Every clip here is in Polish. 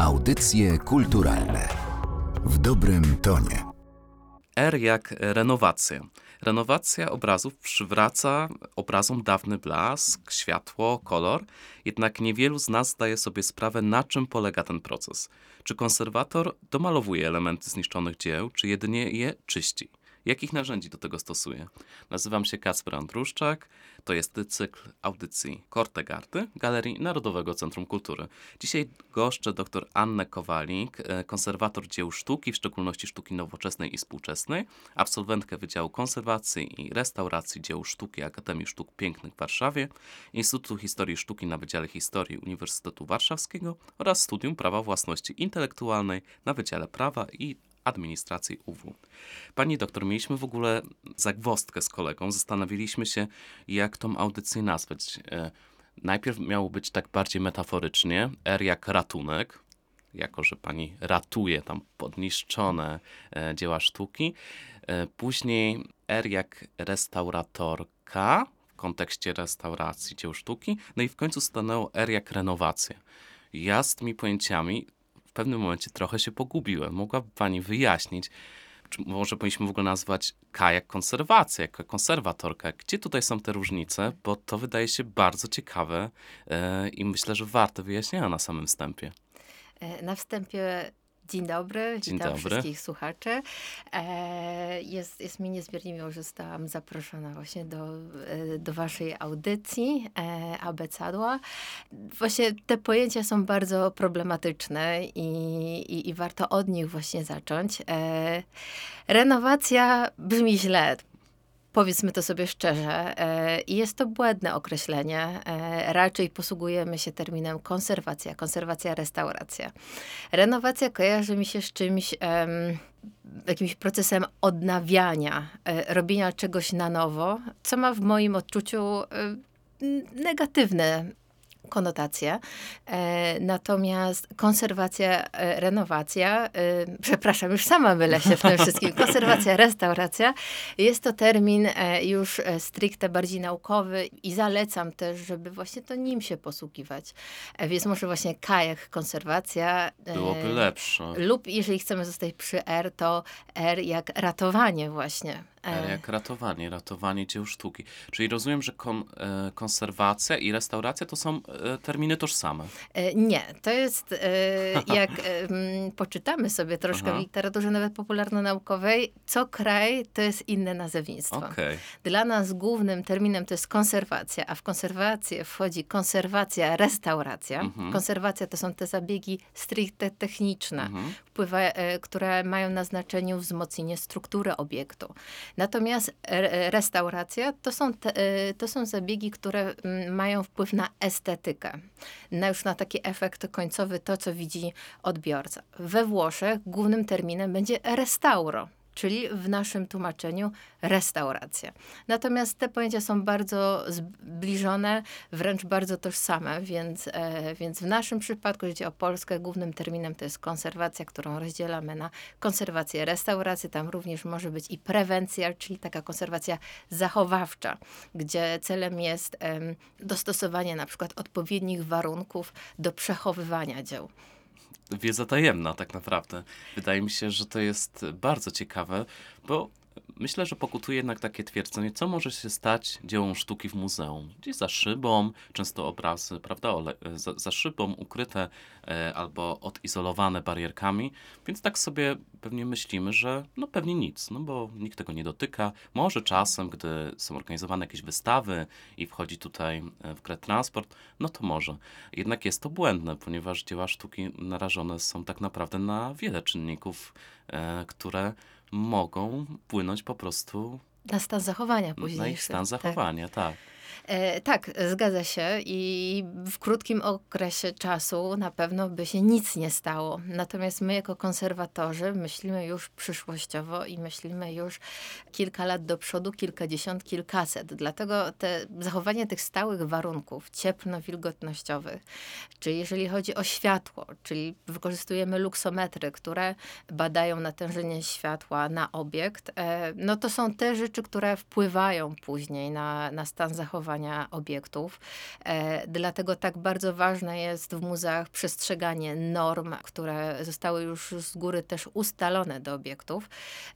Audycje kulturalne w dobrym tonie. R jak renowacja. Renowacja obrazów przywraca obrazom dawny blask, światło, kolor, jednak niewielu z nas zdaje sobie sprawę, na czym polega ten proces. Czy konserwator domalowuje elementy zniszczonych dzieł, czy jedynie je czyści? Jakich narzędzi do tego stosuje? Nazywam się Kacper Andruszczak. To jest cykl audycji Kortegardy Galerii Narodowego Centrum Kultury. Dzisiaj goszczę dr Annę Kowalik, e, konserwator dzieł sztuki, w szczególności sztuki nowoczesnej i współczesnej, absolwentkę Wydziału Konserwacji i Restauracji Dzieł Sztuki Akademii Sztuk Pięknych w Warszawie, Instytutu Historii Sztuki na Wydziale Historii Uniwersytetu Warszawskiego oraz Studium Prawa Własności Intelektualnej na Wydziale Prawa i administracji UW. Pani doktor, mieliśmy w ogóle zagwostkę z kolegą. Zastanawialiśmy się, jak tą audycję nazwać. E, najpierw miało być tak bardziej metaforycznie, R jak ratunek, jako że pani ratuje tam podniszczone e, dzieła sztuki. E, później R jak restauratorka w kontekście restauracji dzieł sztuki. No i w końcu stanęło R jak renowacja. Ja z tymi pojęciami w pewnym momencie trochę się pogubiłem. Mogłaby pani wyjaśnić, czy może powinniśmy w ogóle nazwać K jak konserwacja, jako konserwatorka. Gdzie tutaj są te różnice? Bo to wydaje się bardzo ciekawe yy, i myślę, że warte wyjaśnienia na samym wstępie. E, na wstępie Dzień dobry, Dzień witam dobry. wszystkich słuchaczy. E, jest, jest mi niezmiernie miło, że zostałam zaproszona właśnie do, e, do waszej audycji e, Abecadła. Właśnie te pojęcia są bardzo problematyczne i, i, i warto od nich właśnie zacząć. Renowacja brzmi źle, Powiedzmy to sobie szczerze, e, i jest to błędne określenie. E, raczej posługujemy się terminem konserwacja, konserwacja, restauracja. Renowacja kojarzy mi się z czymś, jakimś procesem odnawiania, e, robienia czegoś na nowo, co ma w moim odczuciu negatywne konotacje. E, natomiast konserwacja, e, renowacja, e, przepraszam, już sama mylę się w tym wszystkim, konserwacja, restauracja, jest to termin już stricte bardziej naukowy i zalecam też, żeby właśnie to nim się posługiwać. Więc może właśnie K jak konserwacja. Byłoby lepsze. Lub jeżeli chcemy zostać przy R, to R jak ratowanie właśnie. R jak ratowanie, ratowanie dzieł sztuki. Czyli rozumiem, że kon, e, konserwacja i restauracja to są e, terminy tożsame. E, nie, to jest e, jak poczytamy sobie troszkę Aha. w literaturze nawet popularno-naukowej, co kraj to jest inne nazewnictwo. Okay. Dla nas głównym terminem to jest konserwacja, a w konserwację wchodzi konserwacja, restauracja. Mhm. Konserwacja to są te zabiegi stricte techniczne, mhm. wpływa, e, które mają na znaczeniu wzmocnienie struktury obiektu. Natomiast restauracja to są, te, e, to są zabiegi, które mm, mają wpływ na estetykę, na już na taki efekt końcowy, to co widzi odbiorca. We Włoszech głównym terminem będzie restauro czyli w naszym tłumaczeniu restauracja. Natomiast te pojęcia są bardzo zbliżone, wręcz bardzo tożsame, więc, e, więc w naszym przypadku, jeśli o Polskę, głównym terminem to jest konserwacja, którą rozdzielamy na konserwację, restaurację. Tam również może być i prewencja, czyli taka konserwacja zachowawcza, gdzie celem jest e, dostosowanie na przykład odpowiednich warunków do przechowywania dzieł wiedza tajemna tak naprawdę. Wydaje mi się, że to jest bardzo ciekawe, bo myślę, że pokutuje jednak takie twierdzenie, co może się stać dziełem sztuki w muzeum. Gdzieś za szybą, często obrazy, prawda, za, za szybą ukryte albo odizolowane barierkami, więc tak sobie pewnie myślimy, że no pewnie nic, no bo nikt tego nie dotyka. Może czasem, gdy są organizowane jakieś wystawy i wchodzi tutaj e, w grę transport, no to może. Jednak jest to błędne, ponieważ dzieła sztuki narażone są tak naprawdę na wiele czynników, e, które mogą płynąć po prostu na stan zachowania później. Na ich stan zachowania, tak. tak. E, tak, zgadza się i w krótkim okresie czasu na pewno by się nic nie stało. Natomiast my jako konserwatorzy myślimy już przyszłościowo i myślimy już kilka lat do przodu, kilkadziesiąt, kilkaset. Dlatego te zachowanie tych stałych warunków cieplno-wilgotnościowych, czy jeżeli chodzi o światło, czyli wykorzystujemy luksometry, które badają natężenie światła na obiekt, e, no to są te rzeczy, które wpływają później na, na stan zachowania zachowania obiektów. E, dlatego tak bardzo ważne jest w muzeach przestrzeganie norm, które zostały już z góry też ustalone do obiektów.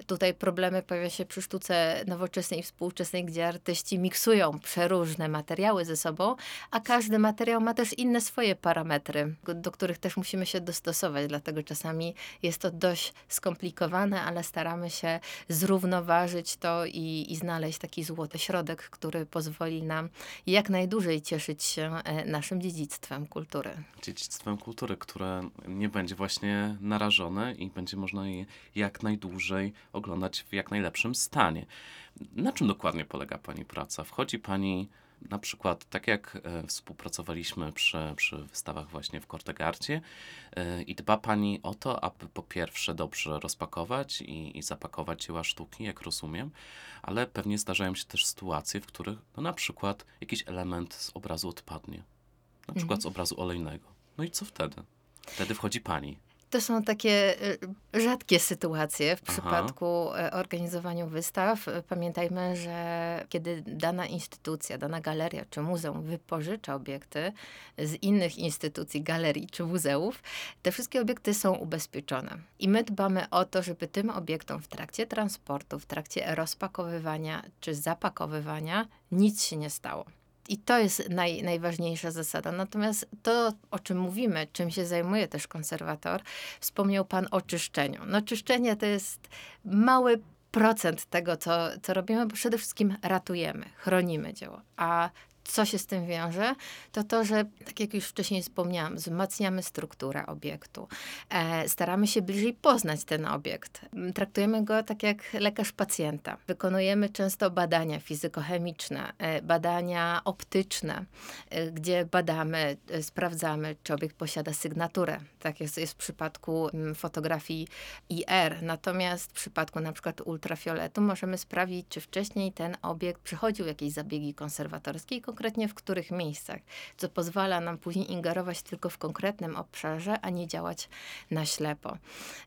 Tutaj problemy pojawia się przy sztuce nowoczesnej i współczesnej, gdzie artyści miksują przeróżne materiały ze sobą, a każdy materiał ma też inne swoje parametry, do których też musimy się dostosować. Dlatego czasami jest to dość skomplikowane, ale staramy się zrównoważyć to i, i znaleźć taki złoty środek, który pozwoli jak najdłużej cieszyć się e, naszym dziedzictwem kultury. Dziedzictwem kultury, które nie będzie właśnie narażone i będzie można je jak najdłużej oglądać w jak najlepszym stanie. Na czym dokładnie polega Pani praca? Wchodzi Pani na przykład, tak jak e, współpracowaliśmy przy, przy wystawach właśnie w Kortegardzie e, i dba Pani o to, aby po pierwsze dobrze rozpakować i, i zapakować dzieła sztuki, jak rozumiem, ale pewnie zdarzają się też sytuacje, w których no, na przykład jakiś element z obrazu odpadnie, na przykład z obrazu olejnego. No i co wtedy? Wtedy wchodzi Pani. To są takie y, rzadkie sytuacje w Aha. przypadku e, organizowania wystaw. Pamiętajmy, że kiedy dana instytucja, dana galeria czy muzeum wypożycza obiekty z innych instytucji, galerii czy muzeów, te wszystkie obiekty są ubezpieczone. I my dbamy o to, żeby tym obiektom w trakcie transportu, w trakcie rozpakowywania czy zapakowywania nic się nie stało. I to jest naj, najważniejsza zasada. Natomiast to, o czym mówimy, czym się zajmuje też konserwator, wspomniał Pan o czyszczeniu. No, czyszczenie to jest mały procent tego, co, co robimy, bo przede wszystkim ratujemy, chronimy dzieło. A co się z tym wiąże, to to, że tak jak już wcześniej wspomniałam, wzmacniamy strukturę obiektu. E, staramy się bliżej poznać ten obiekt. M, Traktujemy go tak jak lekarz pacjenta. Wykonujemy często badania fizykochemiczne, e, badania optyczne, e, gdzie badamy, e, sprawdzamy, czy obiekt posiada sygnaturę. Tak jest, jest w przypadku mm, fotografii IR. Natomiast w przypadku na przykład ultrafioletu możemy sprawdzić, czy wcześniej ten obiekt przechodził jakieś zabiegi konserwatorskie i konkretnie w których miejscach, co pozwala nam później ingerować tylko w konkretnym obszarze, a nie działać na ślepo.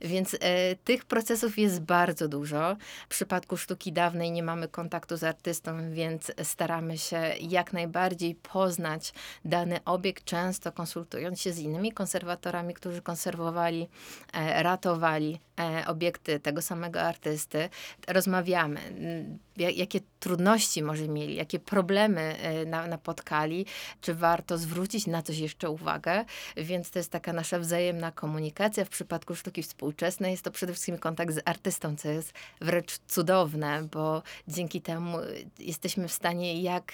Więc e, tych procesów jest bardzo dużo. W przypadku sztuki dawnej nie mamy kontaktu z artystą, więc staramy się jak najbardziej poznać dany obiekt, często konsultując się z innymi konserwatorami, którzy konserwowali, e, ratowali e, obiekty tego samego artysty. Rozmawiamy, jakie trudności może mieli, jakie problemy e, na, napotkali, czy warto zwrócić na coś jeszcze uwagę. Więc to jest taka nasza wzajemna komunikacja. W przypadku sztuki współczesnej jest to przede wszystkim kontakt z artystą, co jest wręcz cudowne, bo dzięki temu jesteśmy w stanie jak,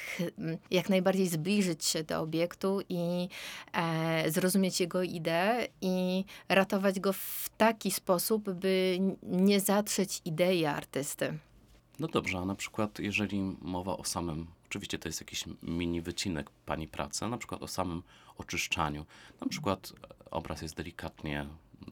jak najbardziej zbliżyć się do obiektu i e, zrozumieć jego ideę i ratować go w taki sposób, by nie zatrzeć idei artysty. No dobrze, a na przykład jeżeli mowa o samym, oczywiście to jest jakiś mini wycinek pani pracy, na przykład o samym oczyszczaniu. Na przykład e, obraz jest delikatnie,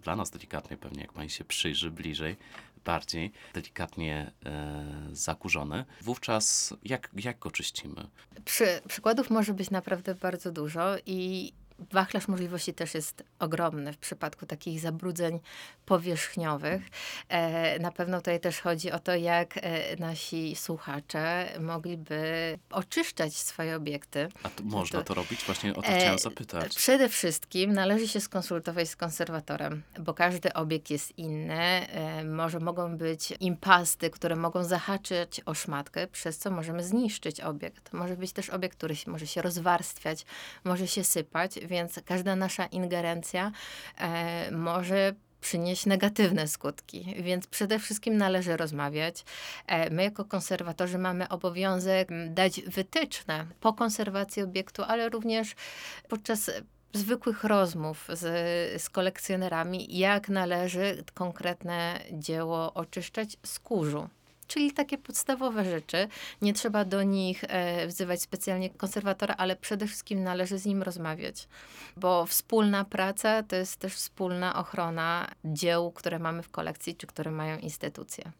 dla nas delikatnie pewnie, jak pani się przyjrzy bliżej, bardziej delikatnie e, zakurzony. Wówczas jak, jak go czyścimy? Przy, przykładów może być naprawdę bardzo dużo i wachlarz możliwości też jest ogromny w przypadku takich zabrudzeń powierzchniowych. E, na pewno tutaj też chodzi o to, jak e, nasi słuchacze mogliby oczyszczać swoje obiekty. A to, można to- to robić? Właśnie o to E, chciałem zapytać. Przede wszystkim należy się skonsultować z konserwatorem, bo każdy obiekt jest inny. Może mogą być impasty, które mogą zahaczyć o szmatkę, przez co możemy zniszczyć obiekt. Może być też obiekt, który się, może się rozwarstwiać, może się sypać, więc każda nasza ingerencja e, może przynieść negatywne skutki, więc przede wszystkim należy rozmawiać. E, My jako konserwatorzy mamy obowiązek dać wytyczne po konserwacji obiektu, ale również podczas zwykłych rozmów z, z kolekcjonerami, jak należy konkretne dzieło oczyszczać z kurzu. Czyli takie podstawowe rzeczy. Nie trzeba do nich e, wzywać specjalnie konserwatora, ale przede wszystkim należy z nim rozmawiać, bo wspólna praca to jest też wspólna ochrona dzieł, które mamy w kolekcji, czy które mają instytucje.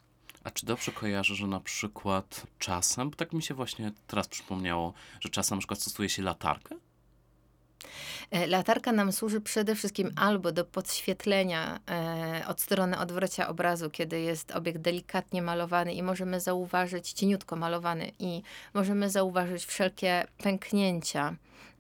A czy dobrze kojarzę, że na przykład czasem, bo tak mi się właśnie teraz przypomniało, że czasem na przykład stosuje się latarkę? E, Latarka nam służy przede wszystkim albo do podświetlenia e, od strony odwrocia obrazu, kiedy jest obiekt delikatnie malowany i możemy zauważyć, cieniutko malowany i możemy zauważyć wszelkie pęknięcia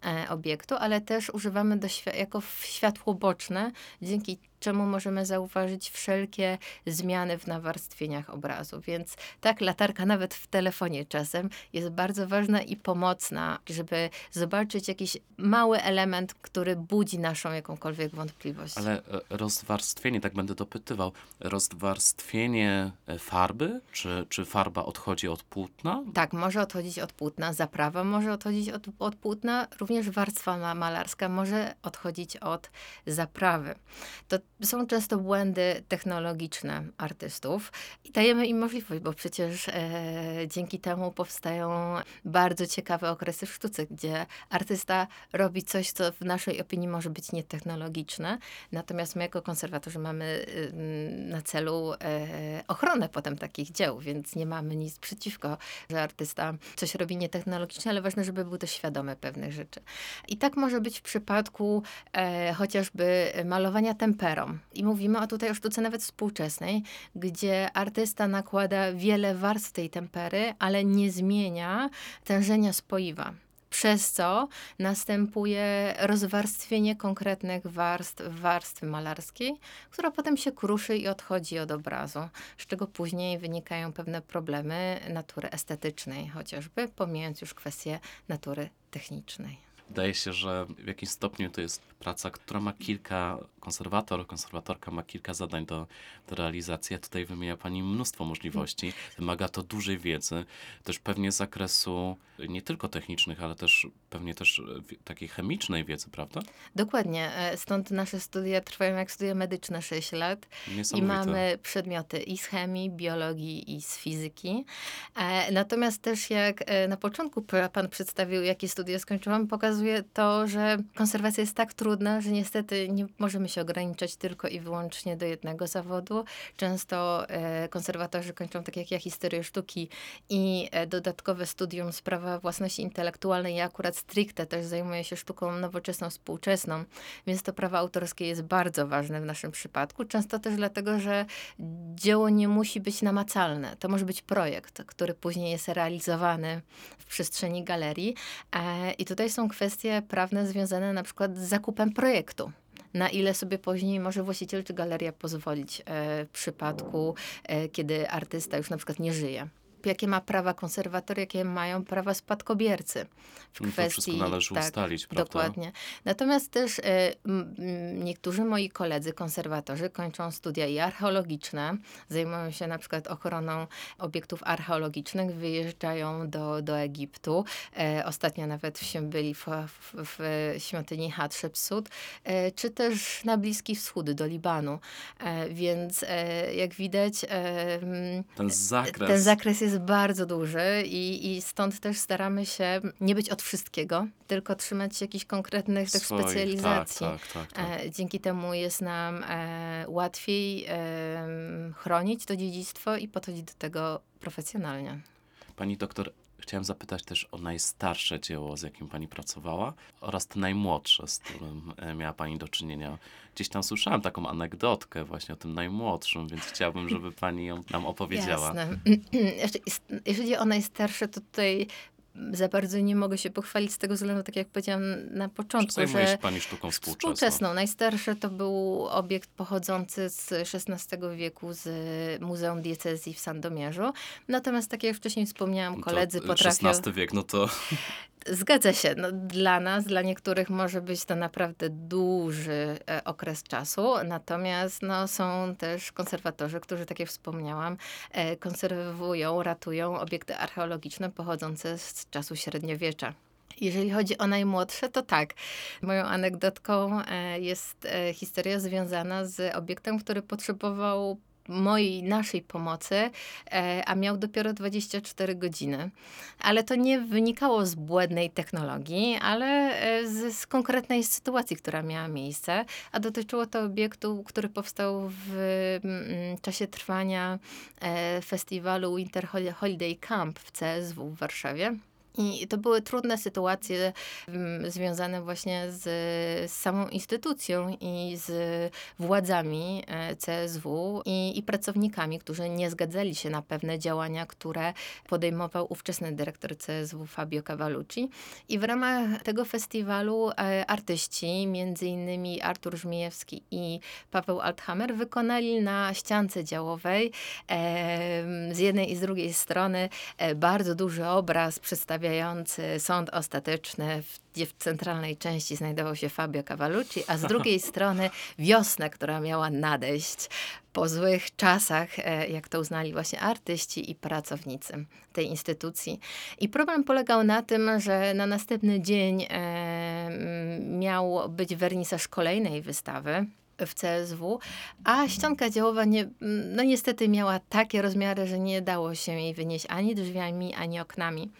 e, obiektu, ale też używamy do, jako światło boczne, dzięki czemu możemy zauważyć wszelkie zmiany w nawarstwieniach obrazu. Więc tak, latarka nawet w telefonie czasem jest bardzo ważna i pomocna, żeby zobaczyć jakiś mały element, który budzi naszą jakąkolwiek wątpliwość. Ale e, rozwarstwienie, tak będę dopytywał, rozwarstwienie e, farby, czy, czy farba odchodzi od płótna? Tak, może odchodzić od płótna, zaprawa może odchodzić od, od płótna, również warstwa ma- malarska może odchodzić od zaprawy. To są często błędy technologiczne artystów i dajemy im możliwość, bo przecież e, dzięki temu powstają bardzo ciekawe okresy w sztuce, gdzie artysta robi coś, co w naszej opinii może być nietechnologiczne, natomiast my jako konserwatorzy mamy y, na celu e, ochronę potem takich dzieł, więc nie mamy nic przeciwko, że artysta coś robi nietechnologicznie, ale ważne, żeby był też świadomy pewnych rzeczy. I tak może być w przypadku e, chociażby malowania temperą. I mówimy o tutaj o sztuce nawet współczesnej, gdzie artysta nakłada wiele warstw tej tempery, ale nie zmienia tężenia spoiwa. Przez co następuje rozwarstwienie konkretnych warstw warstwy malarskiej, która potem się kruszy i odchodzi od obrazu, z czego później wynikają pewne problemy natury estetycznej, chociażby pomijając już kwestie natury technicznej. Wydaje się, że w jakimś stopniu to jest praca, która ma kilka, konserwator, konserwatorka ma kilka zadań do, do realizacji. Tutaj wymienia Pani mnóstwo możliwości. Wymaga to dużej wiedzy, też pewnie z zakresu nie tylko technicznych, ale też pewnie też e, takiej chemicznej wiedzy, prawda? Dokładnie, e, stąd nasze studia trwają jak studia medyczne 6 lat. I mamy przedmioty i z chemii, biologii, i z fizyki. E, natomiast też jak na początku pan przedstawił, jakie studia skończyłam, pokazuje to, że konserwacja jest tak trudna, że niestety nie możemy się ograniczać tylko i wyłącznie do jednego zawodu. Często e, konserwatorzy kończą tak jak ja historię sztuki i e, dodatkowe studium z prawa własności intelektualnej. Ja akurat stricte też zajmuję się sztuką nowoczesną, współczesną, więc to prawo autorskie jest bardzo ważne w naszym przypadku. Często też dlatego, że dzieło nie musi być namacalne. To może być projekt, który później jest realizowany w przestrzeni galerii. E, I tutaj są kwestie prawne związane na przykład z zakupem projektu. Na ile sobie później może właściciel czy galeria pozwolić e, w przypadku, e, kiedy artysta już na przykład nie żyje. Jakie ma prawa konserwator, jakie mają prawa spadkobiercy w No to kwestii. wszystko należy tak, ustalić, prawda? Dokładnie. Natomiast też m, niektórzy moi koledzy, konserwatorzy, kończą studia i archeologiczne, zajmują się na przykład ochroną obiektów archeologicznych, wyjeżdżają do, do Egiptu. E, ostatnio nawet się byli w, w, w świątyni Hatshepsut, e, czy też na Bliski Wschód, do Libanu. E, więc e, jak widać, e, Ten zakres. ten zakres jest bardzo duży i, i stąd też staramy się nie być od wszystkiego, tylko trzymać się jakichś konkretnych tych swoich. specjalizacji. Tak, tak, tak. tak. E, dzięki temu jest nam e, łatwiej chronić to dziedzictwo i podchodzić do tego profesjonalnie. Pani doktor, chciałem zapytać też o najstarsze dzieło, z jakim pani pracowała, oraz te najmłodsze, z którym e, miała pani do czynienia. Gdzieś tam słyszałam taką anegdotkę właśnie o tym najmłodszym, więc chciałbym, żeby pani ją nam opowiedziała. Jasne. Jeżeli ona jest starsza, to tutaj za bardzo nie mogę się pochwalić z tego względu, tak jak powiedziałam na początku, Zajmuje że pani sztuką współczesną. Współczesną. Najstarszy to był obiekt pochodzący z XVI wieku z Muzeum Diecezji w Sandomierzu. Natomiast, tak jak wcześniej wspomniałam, To koledzy potrafią... XVI wiek, no to Zgadza się. No, dla nas, dla niektórych może być to naprawdę duży e, okres czasu. Natomiast no, są też konserwatorzy, którzy, tak jak wspomniałam, e, konserwują, ratują obiekty archeologiczne pochodzące z czasu średniowiecza. Jeżeli chodzi o najmłodsze, to tak. Moją anegdotką e, jest historia związana z obiektem, który potrzebował mojej, naszej pomocy, e, a miał dopiero 24 godziny. Ale to nie wynikało z błędnej technologii, ale e, z, z konkretnej sytuacji, która miała miejsce, a dotyczyło to obiektu, który powstał w mm, czasie trwania e, festiwalu Winter Hol- Holiday Camp w CSW w Warszawie. I to były trudne sytuacje związane właśnie z, z samą instytucją i z władzami e, CSW i, i pracownikami, którzy nie zgadzali się na pewne działania, które podejmował ówczesny dyrektor CSW Fabio Cavallucci. I w ramach tego festiwalu e, artyści, między innymi Artur Żmijewski i Paweł Althammer, wykonali na ściance działowej e, z jednej i z drugiej strony e, bardzo duży obraz przedstawiający sąd ostateczny, gdzie w centralnej części znajdował się Fabio Cavallucci, a z drugiej strony wiosnę, która miała nadejść po złych czasach, e, jak to uznali właśnie artyści i pracownicy tej instytucji. I problem polegał na tym, że na następny dzień e, miał być wernisaż kolejnej wystawy w CSW, a ścianka działowa nie, no niestety miała takie rozmiary, że nie dało się jej wynieść ani drzwiami, ani oknami.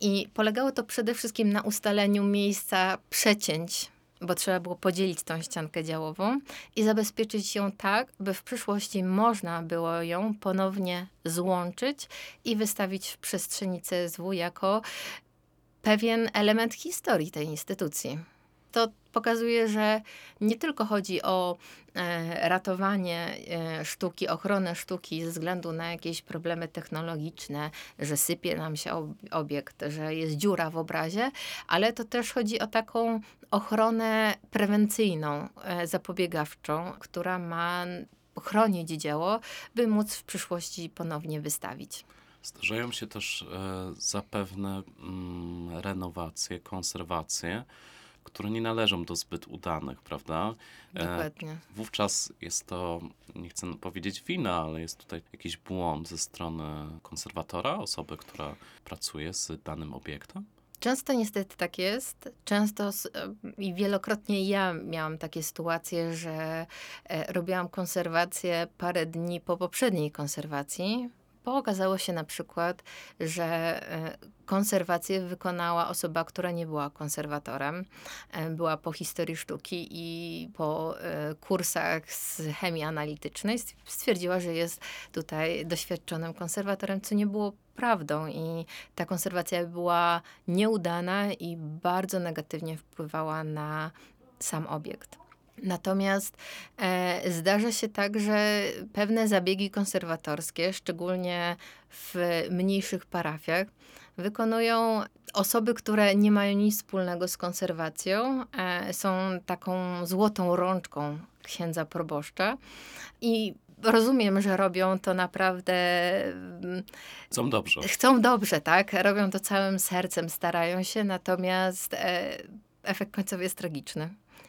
I polegało to przede wszystkim na ustaleniu miejsca przecięć bo trzeba było podzielić tą ściankę działową i zabezpieczyć ją tak, by w przyszłości można było ją ponownie złączyć i wystawić w przestrzeni CSW jako pewien element historii tej instytucji. To pokazuje, że nie tylko chodzi o e, ratowanie e, sztuki, ochronę sztuki ze względu na jakieś problemy technologiczne, że sypie nam się ob obiekt, że jest dziura w obrazie, ale to też chodzi o taką ochronę prewencyjną, e, zapobiegawczą, która ma chronić dzieło, by móc w przyszłości ponownie wystawić. Zdarzają się też zapewne mm, renowacje, konserwacje, które nie należą do zbyt udanych, prawda? E, Dokładnie. wówczas jest to, nie chcę powiedzieć wina, ale jest tutaj jakiś błąd ze strony konserwatora, osoby, która pracuje z danym obiektem. Często niestety tak jest. Często s- i wielokrotnie ja miałam takie sytuacje, że e, robiłam konserwację parę dni po poprzedniej konserwacji, bo okazało się na przykład, że e, konserwację wykonała osoba, która nie była konserwatorem. E, Była po historii sztuki i po e, kursach z chemii analitycznej stw- stwierdziła, że jest tutaj doświadczonym konserwatorem, co nie było prawdą i ta konserwacja była nieudana i bardzo negatywnie wpływała na sam obiekt. Natomiast e, zdarza się tak, że pewne zabiegi konserwatorskie, szczególnie w mniejszych parafiach, wykonują osoby, które nie mają nic wspólnego z konserwacją, e, są taką złotą rączką księdza proboszcza i rozumiem, że robią to naprawdę mm, Są dobrze. chcą dobrze, tak? Robią to całym sercem, starają się, natomiast e, efekt końcowy jest tragiczny.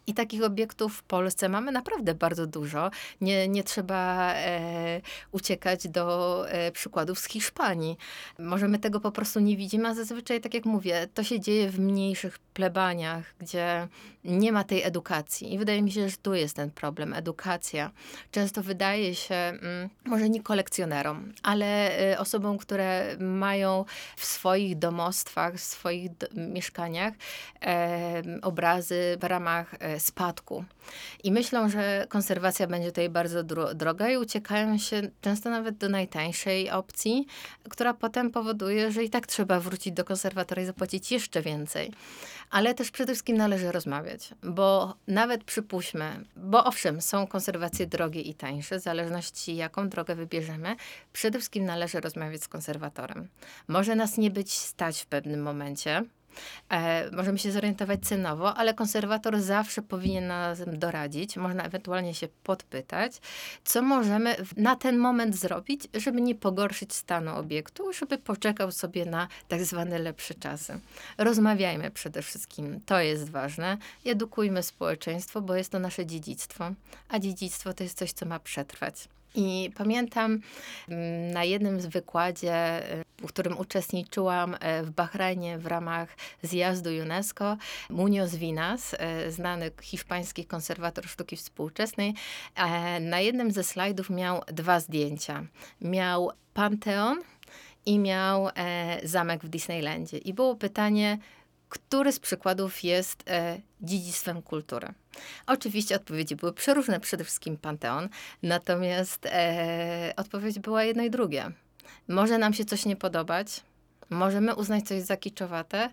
I takich obiektów w Polsce mamy naprawdę bardzo dużo. Nie, nie trzeba e, uciekać do e, przykładów z Hiszpanii. Może my tego po prostu nie widzimy, a zazwyczaj, tak jak mówię, to się dzieje w mniejszych plebaniach, gdzie nie ma tej edukacji. I wydaje mi się, że tu jest ten problem, edukacja. Często wydaje się, mm, może nie kolekcjonerom, ale e, osobom, które mają w swoich domostwach, w swoich do, mieszkaniach e, obrazy w ramach e, spadku. I myślą, że konserwacja będzie tutaj bardzo dro droga i uciekają się często nawet do najtańszej opcji, która potem powoduje, że i tak trzeba wrócić do konserwatora i zapłacić jeszcze więcej. Ale też przede wszystkim należy rozmawiać, bo nawet przypuśćmy, bo owszem, są konserwacje drogie i tańsze, w zależności jaką drogę wybierzemy, przede wszystkim należy rozmawiać z konserwatorem. Może nas nie być stać w pewnym momencie, E, możemy się zorientować cenowo, ale konserwator zawsze powinien nam doradzić, można ewentualnie się podpytać, co możemy na ten moment zrobić, żeby nie pogorszyć stanu obiektu, żeby poczekał sobie na tak zwane lepsze czasy. Rozmawiajmy przede wszystkim, to jest ważne, edukujmy społeczeństwo, bo jest to nasze dziedzictwo, a dziedzictwo to jest coś, co ma przetrwać. I pamiętam mm, na jednym z wykładzie, y, w którym uczestniczyłam e, w Bahrajnie w ramach zjazdu UNESCO, Munoz Vinas, e, znany hiszpański konserwator sztuki współczesnej, e, na jednym ze slajdów miał dwa zdjęcia. Miał Panteon i miał e, zamek w Disneylandzie. I było pytanie, który z przykładów jest e, dziedzictwem kultury. Oczywiście odpowiedzi były przeróżne, przede wszystkim Panteon, natomiast e, odpowiedź była jedno i drugie. Może nam się coś nie podobać, Możemy uznać coś za kiczowate,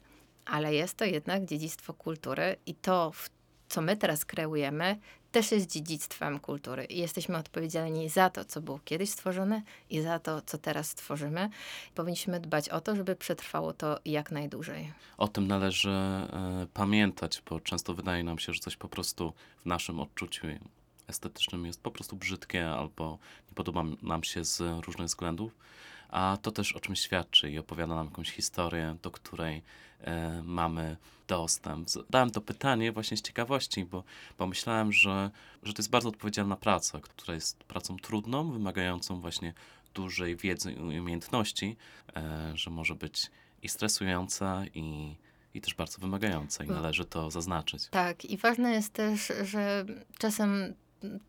ale jest to jednak dziedzictwo kultury i to, w- co my teraz kreujemy, też jest dziedzictwem kultury. I jesteśmy odpowiedzialni za to, co było kiedyś stworzone i za to, co teraz tworzymy. Powinniśmy dbać o to, żeby przetrwało to jak najdłużej. O tym należy e, pamiętać, bo często wydaje nam się, że coś po prostu w naszym odczuciu estetycznym jest po prostu brzydkie albo nie podoba nam się z różnych względów. A to też o czymś świadczy i opowiada nam jakąś historię, do której e, mamy dostęp. Zadałem to pytanie właśnie z ciekawości, bo pomyślałem, że, że to jest bardzo odpowiedzialna praca, która jest pracą trudną, wymagającą właśnie dużej wiedzy i umiejętności, e, że może być i stresująca, i, i też bardzo wymagająca, i Mm. należy to zaznaczyć. Tak, i ważne jest też, że czasem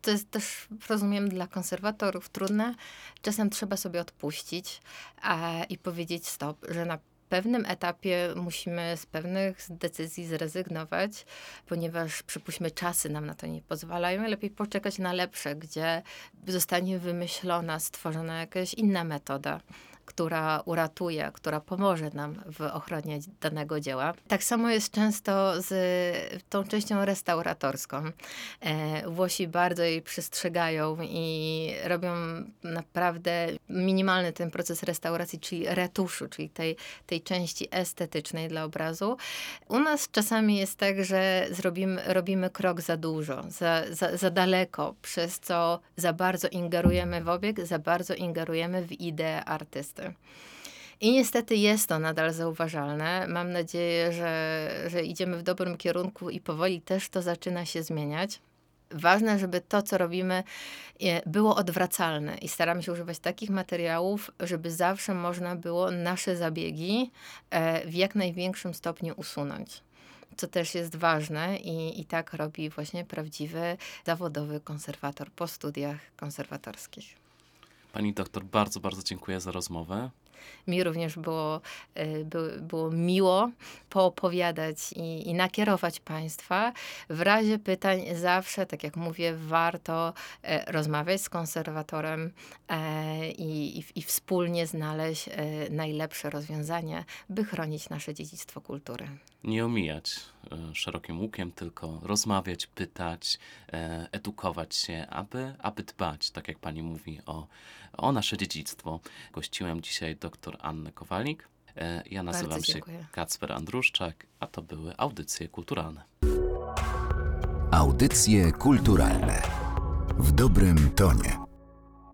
to jest też, rozumiem, dla konserwatorów trudne. Czasem trzeba sobie odpuścić a, i powiedzieć stop, że na pewnym etapie musimy z pewnych decyzji zrezygnować, ponieważ przypuśćmy czasy nam na to nie pozwalają. Lepiej poczekać na lepsze, gdzie zostanie wymyślona, stworzona jakaś inna metoda która uratuje, która pomoże nam w ochronie danego dzieła. Tak samo jest często z tą częścią restauratorską. E, Włosi bardzo jej przestrzegają i robią naprawdę minimalny ten proces restauracji, czyli retuszu, czyli tej, tej części estetycznej dla obrazu. U nas czasami jest tak, że zrobimy, robimy krok za dużo, za, za, za daleko, przez co za bardzo ingerujemy w obieg, za bardzo ingerujemy w ideę artysty. I niestety jest to nadal zauważalne. Mam nadzieję, że, że idziemy w dobrym kierunku i powoli też to zaczyna się zmieniać. Ważne, żeby to, co robimy, e, było odwracalne i staramy się używać takich materiałów, żeby zawsze można było nasze zabiegi e, w jak największym stopniu usunąć. Co też jest ważne i, i tak robi właśnie prawdziwy zawodowy konserwator po studiach konserwatorskich. Pani doktor, bardzo, bardzo dziękuję za rozmowę. Mi również było, e, by, było miło poopowiadać i, i nakierować Państwa. W razie pytań zawsze, tak jak mówię, warto e, rozmawiać z konserwatorem e, i, i, i wspólnie znaleźć najlepsze rozwiązanie, by chronić nasze dziedzictwo kultury. Nie omijać szerokim łukiem, tylko rozmawiać, pytać, edukować się, aby, aby dbać, tak jak pani mówi, o, o nasze dziedzictwo. Gościłem dzisiaj dr Annę Kowalik. E, Ja nazywam Bardzo się dziękuję. Kacper Andruszczak, a to były audycje kulturalne. Audycje kulturalne w dobrym tonie.